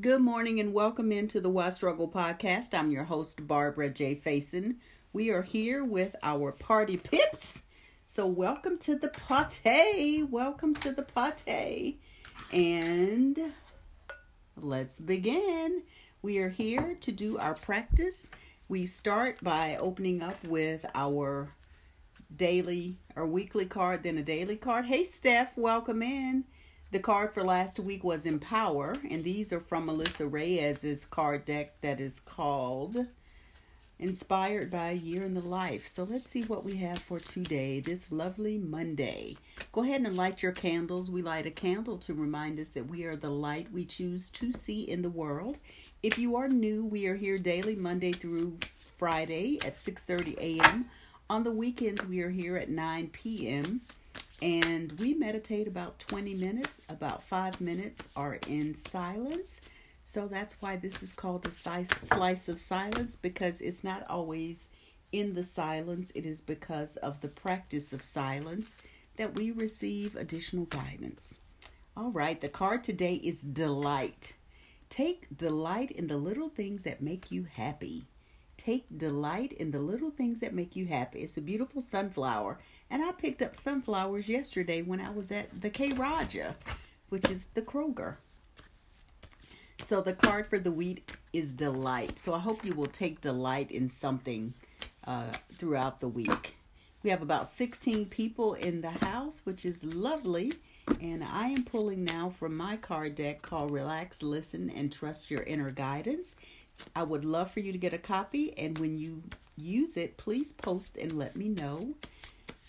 Good morning and welcome into the Why Struggle podcast. I'm your host, Barbara J. Faison. We are here with our party pips. So, welcome to the party. Welcome to the party. And let's begin. We are here to do our practice. We start by opening up with our daily or weekly card, then a daily card. Hey, Steph, welcome in. The card for last week was Empower, and these are from Melissa Reyes's card deck that is called Inspired by a Year in the Life. So let's see what we have for today, this lovely Monday. Go ahead and light your candles. We light a candle to remind us that we are the light we choose to see in the world. If you are new, we are here daily, Monday through Friday at 6:30 a.m. On the weekends, we are here at 9 p.m and we meditate about 20 minutes. About five minutes are in silence. So that's why this is called a slice of silence because it's not always in the silence, it is because of the practice of silence that we receive additional guidance. All right, the card today is delight. Take delight in the little things that make you happy. Take delight in the little things that make you happy. It's a beautiful sunflower and I picked up sunflowers yesterday when I was at the K Raja, which is the Kroger. So the card for the week is delight. So I hope you will take delight in something uh, throughout the week. We have about 16 people in the house, which is lovely. And I am pulling now from my card deck called Relax, Listen, and Trust Your Inner Guidance. I would love for you to get a copy. And when you use it, please post and let me know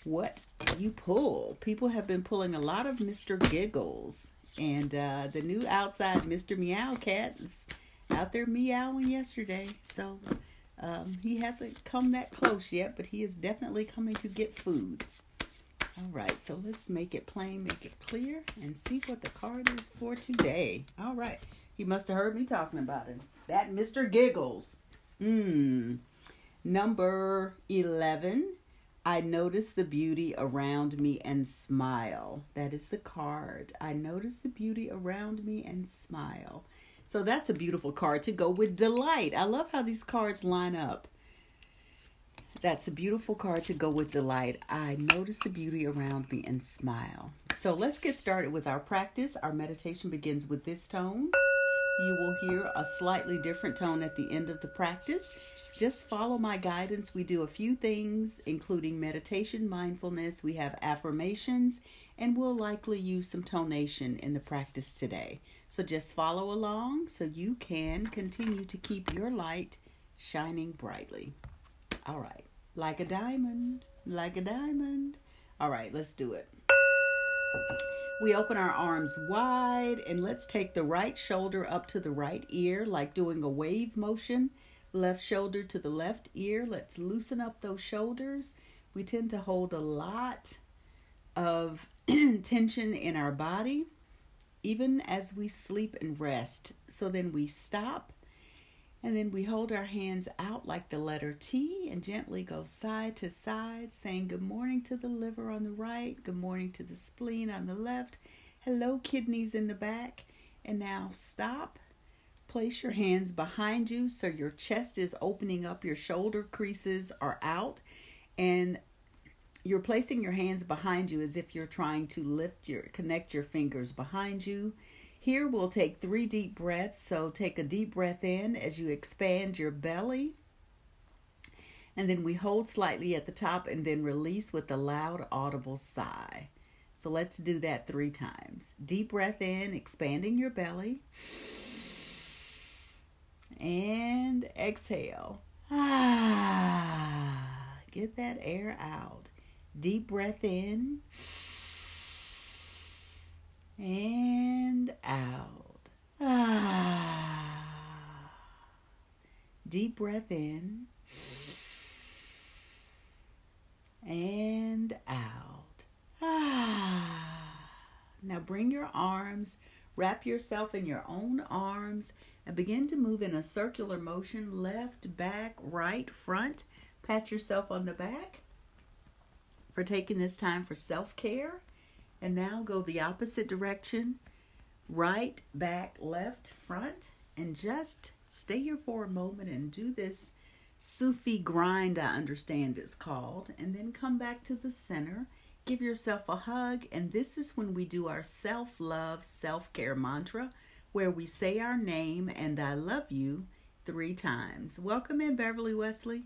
what you pull. People have been pulling a lot of Mr. Giggles. And uh, the new outside Mr. Meow Cat is out there meowing yesterday. So um, he hasn't come that close yet, but he is definitely coming to get food. All right, so let's make it plain, make it clear, and see what the card is for today. All right, he must have heard me talking about him. That Mr. Giggles. Hmm. Number 11 I notice the beauty around me and smile. That is the card. I notice the beauty around me and smile. So that's a beautiful card to go with delight. I love how these cards line up. That's a beautiful card to go with delight. I notice the beauty around me and smile. So let's get started with our practice. Our meditation begins with this tone you will hear a slightly different tone at the end of the practice. Just follow my guidance. We do a few things, including meditation, mindfulness, we have affirmations, and we'll likely use some tonation in the practice today. So just follow along so you can continue to keep your light shining brightly. All right, like a diamond, like a diamond. All right, let's do it. We open our arms wide and let's take the right shoulder up to the right ear, like doing a wave motion. Left shoulder to the left ear. Let's loosen up those shoulders. We tend to hold a lot of tension in our body, even as we sleep and rest. So then we stop and then we hold our hands out like the letter T and gently go side to side, saying good morning to the liver on the right, good morning to the spleen on the left, hello, kidneys in the back. And now stop. Place your hands behind you so your chest is opening up, your shoulder creases are out, and you're placing your hands behind you as if you're trying to lift your connect your fingers behind you here we'll take three deep breaths. So take a deep breath in as you expand your belly. And then we hold slightly at the top and then release with a loud audible sigh. So let's do that three times. Deep breath in, expanding your belly. And exhale. Ah, get that air out. Deep breath in and out. Ah. Deep breath in and out. Ah. Now bring your arms, wrap yourself in your own arms, and begin to move in a circular motion left, back, right, front. Pat yourself on the back for taking this time for self care. And now go the opposite direction right, back, left, front. and just stay here for a moment and do this Sufi grind, I understand it's called, and then come back to the center. Give yourself a hug, and this is when we do our self love, self care mantra, where we say our name and I love you three times. Welcome in, Beverly Wesley.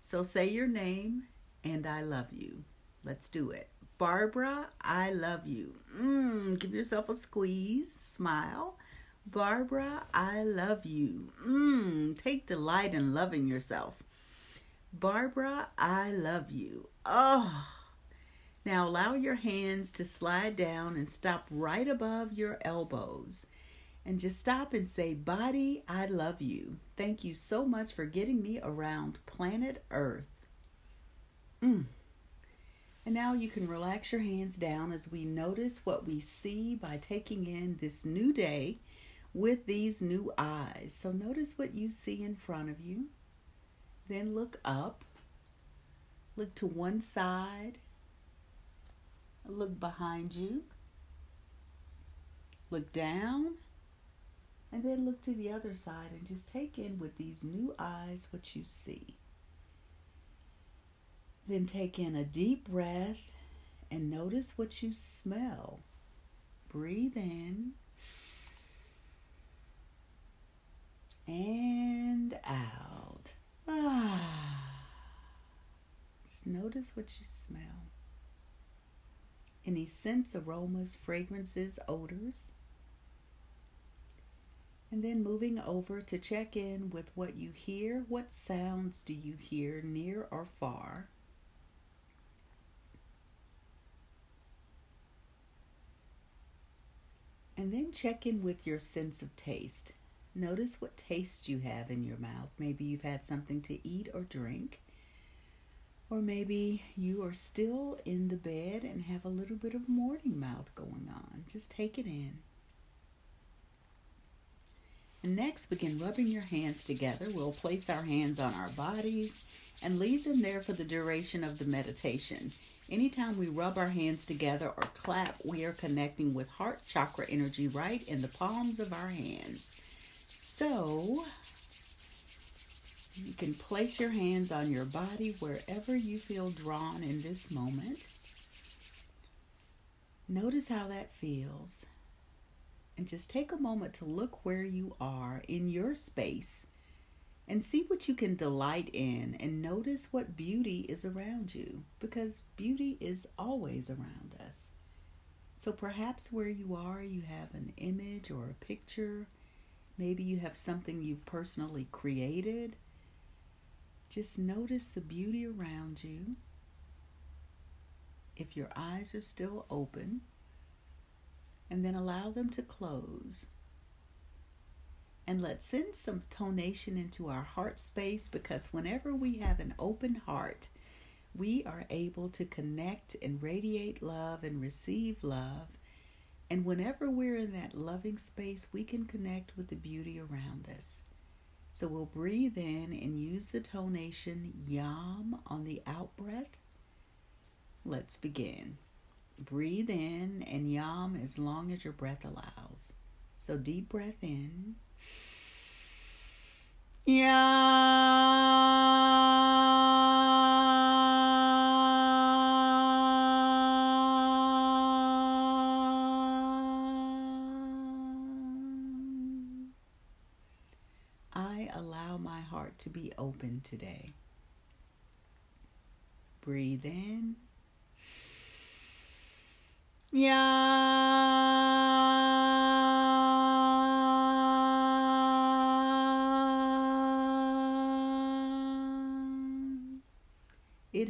So say your name and I love you. Let's do it. Barbara, I love you. Mm, give yourself a squeeze, smile. Barbara, I love you. Mmm, take delight in loving yourself. Barbara, I love you. Oh. Now allow your hands to slide down and stop right above your elbows. And just stop and say, Body, I love you. Thank you so much for getting me around planet Earth. Mm. And now you can relax your hands down as we notice what we see by taking in this new day with these new eyes. So notice what you see in front of you. Then look up. Look to one side. Look behind you. Look down. And then look to the other side and just take in with these new eyes what you see. Then take in a deep breath and notice what you smell. Breathe in and out. Ah. Just notice what you smell. Any scents, aromas, fragrances, odors. And then moving over to check in with what you hear. What sounds do you hear near or far? And then check in with your sense of taste. Notice what taste you have in your mouth. Maybe you've had something to eat or drink. Or maybe you are still in the bed and have a little bit of morning mouth going on. Just take it in. Next, begin rubbing your hands together. We'll place our hands on our bodies and leave them there for the duration of the meditation. Anytime we rub our hands together or clap, we are connecting with heart chakra energy right in the palms of our hands. So, you can place your hands on your body wherever you feel drawn in this moment. Notice how that feels. And just take a moment to look where you are in your space and see what you can delight in and notice what beauty is around you because beauty is always around us. So perhaps where you are, you have an image or a picture Maybe you have something you've personally created. Just notice the beauty around you. If your eyes are still open, then allow them to close. And let's send some tonation into our heart space because whenever we have an open heart, we are able to connect and radiate love and receive love and whenever we're in that loving space, we can connect with the beauty around us. So we'll breathe in and use the tonation yam on the out breath. Let's begin. Breathe in and yam as long as your breath allows. So deep breath in. Yam. I allow my heart to be open today. Breathe in. It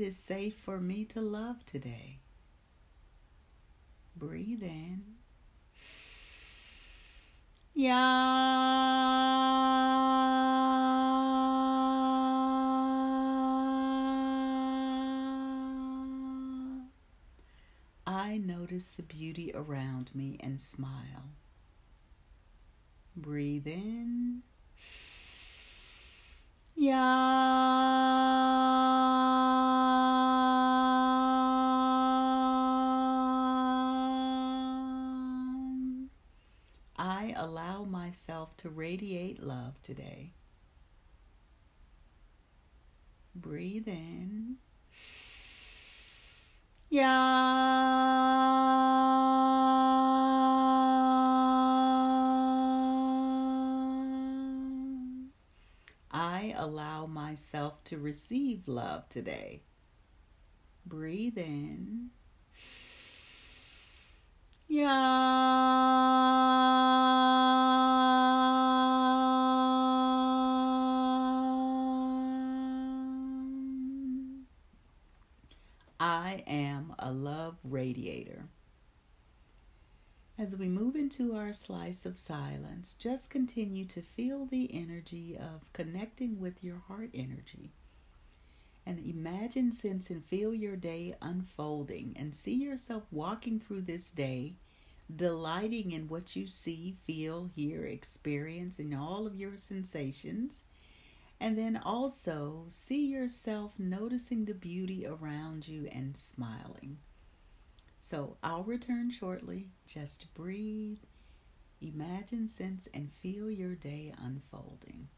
is safe for me to love today. Breathe in. Yeah. Notice the beauty around me and smile. Breathe in. Yeah. I allow myself to radiate love today. Breathe in. Yeah. I allow myself to receive love today. Breathe in. I radiator. As we move into our slice of silence, just continue to feel the energy of connecting with your heart energy. And imagine, sense, and feel your day unfolding and see yourself walking through this day, delighting in what you see, feel, hear, experience, and all of your sensations. And then also see yourself noticing the beauty around you and smiling. So I'll return shortly. Just breathe, imagine, sense, and feel your day unfolding.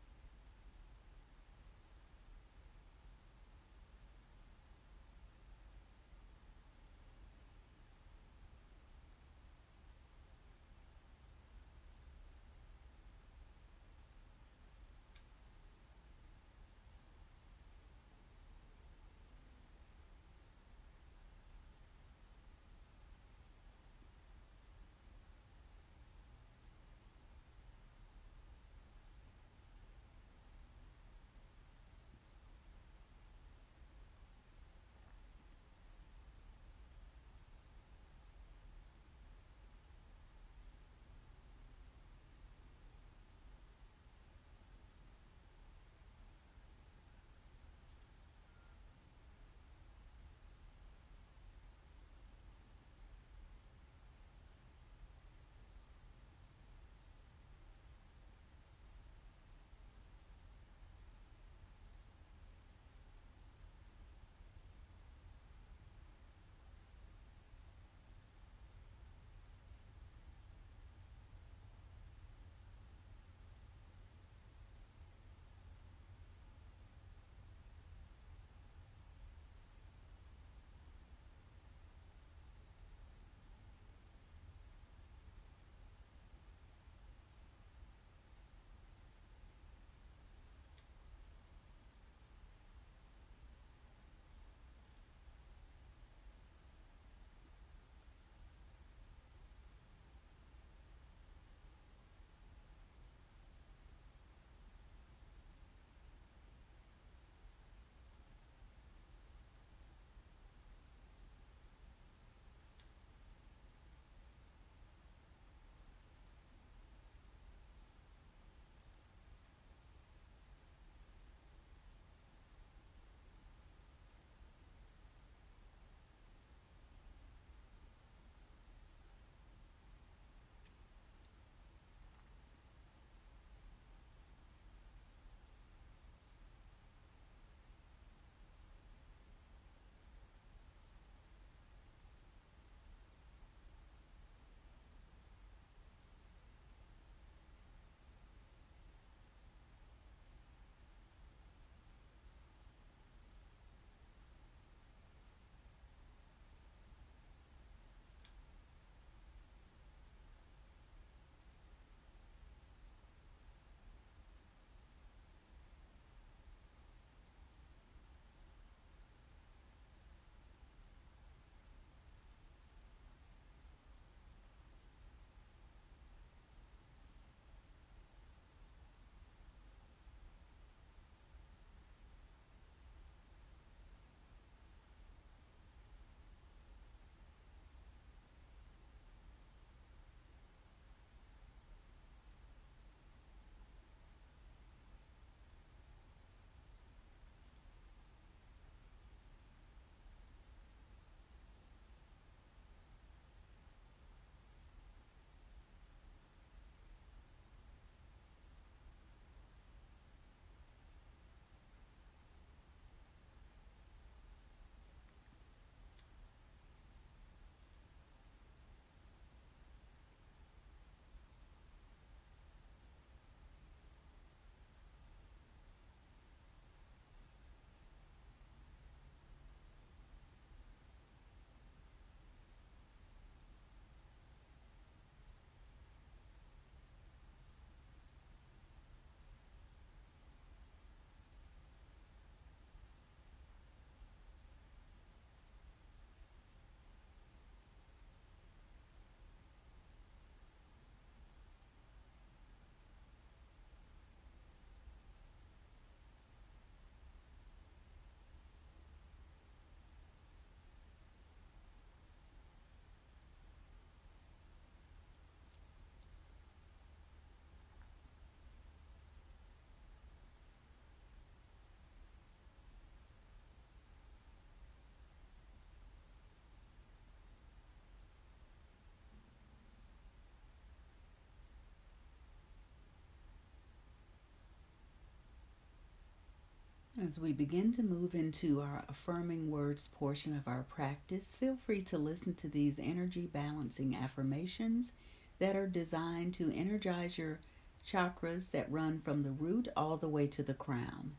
As we begin to move into our affirming words portion of our practice, feel free to listen to these energy balancing affirmations that are designed to energize your chakras that run from the root all the way to the crown.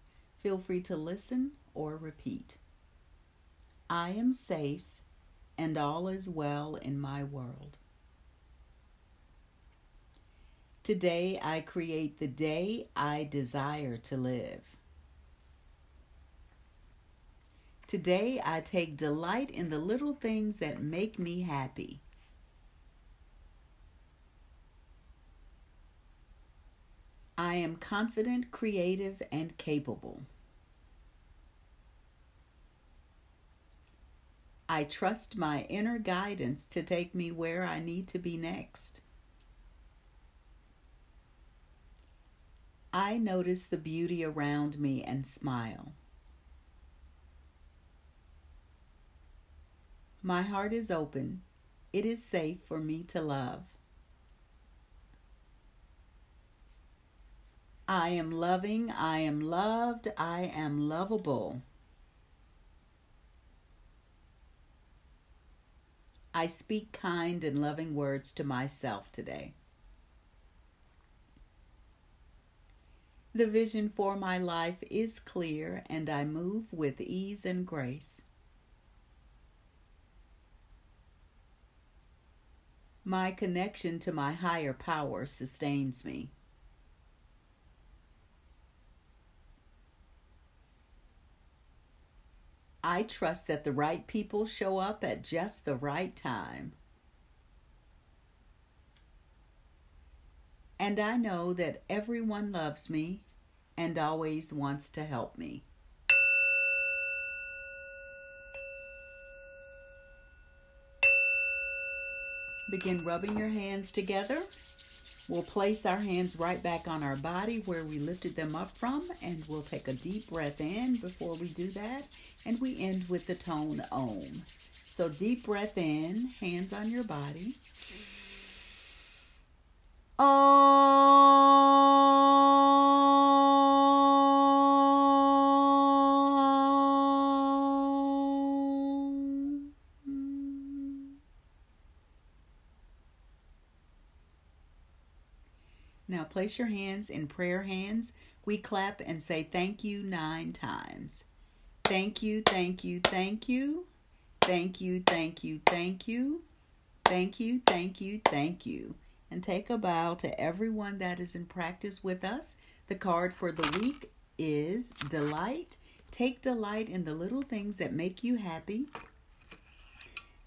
Feel free to listen or repeat. I am safe and all is well in my world. Today I create the day I desire to live. Today I take delight in the little things that make me happy. I am confident, creative, and capable. I trust my inner guidance to take me where I need to be next. I notice the beauty around me and smile. My heart is open. It is safe for me to love. I am loving, I am loved, I am lovable. I speak kind and loving words to myself today. The vision for my life is clear and I move with ease and grace. My connection to my higher power sustains me. I trust that the right people show up at just the right time. And I know that everyone loves me and always wants to help me. Begin rubbing your hands together We'll place our hands right back on our body where we lifted them up from, and we'll take a deep breath in before we do that. And we end with the tone Om. So, deep breath in, hands on your body. Now place your hands in prayer hands. We clap and say thank you nine times. Thank you, thank you, thank you. Thank you, thank you, thank you. Thank you, thank you, thank you. And take a bow to everyone that is in practice with us. The card for the week is Delight. Take delight in the little things that make you happy.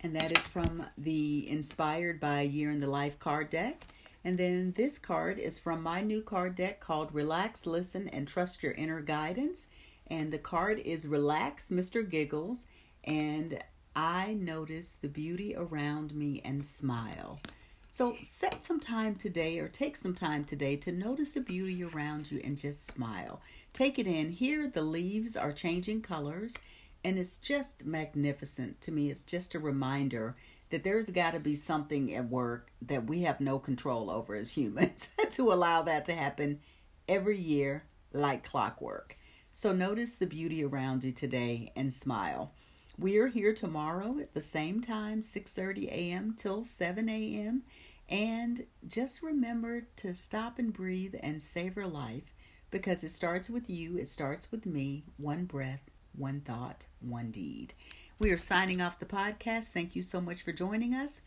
And that is from the Inspired by a Year in the Life card deck. And then this card is from my new card deck called Relax, Listen, and Trust Your Inner Guidance. And the card is Relax, Mr. Giggles. And I notice the beauty around me and smile. So set some time today or take some time today to notice the beauty around you and just smile. Take it in. Here, the leaves are changing colors and it's just magnificent to me. It's just a reminder that there's got to be something at work that we have no control over as humans to allow that to happen every year like clockwork. So notice the beauty around you today and smile. We are here tomorrow at the same time, 6:30 a.m. till 7 a.m. And just remember to stop and breathe and savor life because it starts with you, it starts with me, one breath, one thought, one deed. We are signing off the podcast. Thank you so much for joining us.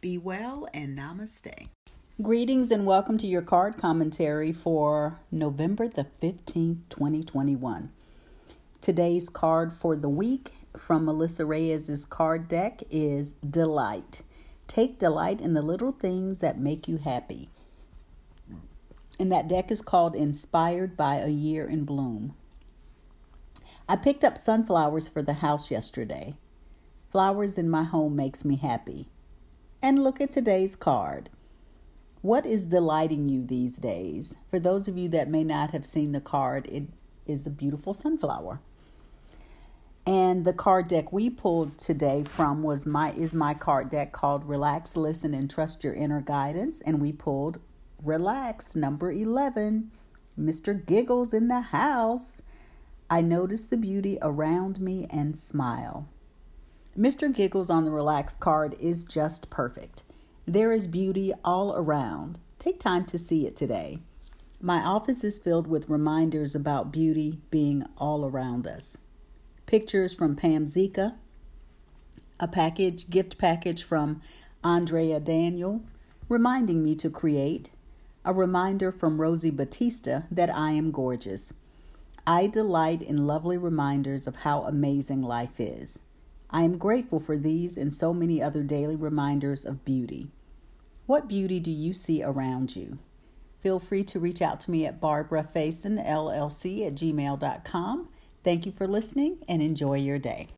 Be well and namaste. Greetings and welcome to your card commentary for November the 15th, 2021. Today's card for the week from Melissa Reyes's card deck is Delight. Take delight in the little things that make you happy. And that deck is called Inspired by a Year in Bloom. I picked up sunflowers for the house yesterday. Flowers in my home makes me happy. And look at today's card. What is delighting you these days? For those of you that may not have seen the card, it is a beautiful sunflower. And the card deck we pulled today from was my is my card deck called Relax, Listen and Trust Your Inner Guidance and we pulled Relax number 11. Mr. Giggles in the house. I notice the beauty around me and smile. Mr. Giggles on the Relax card is just perfect. There is beauty all around. Take time to see it today. My office is filled with reminders about beauty being all around us. Pictures from Pam Zika, a package, gift package from Andrea Daniel, reminding me to create, a reminder from Rosie Batista that I am gorgeous. I delight in lovely reminders of how amazing life is. I am grateful for these and so many other daily reminders of beauty. What beauty do you see around you? Feel free to reach out to me at barbarafaison, LLC at gmail.com. Thank you for listening and enjoy your day.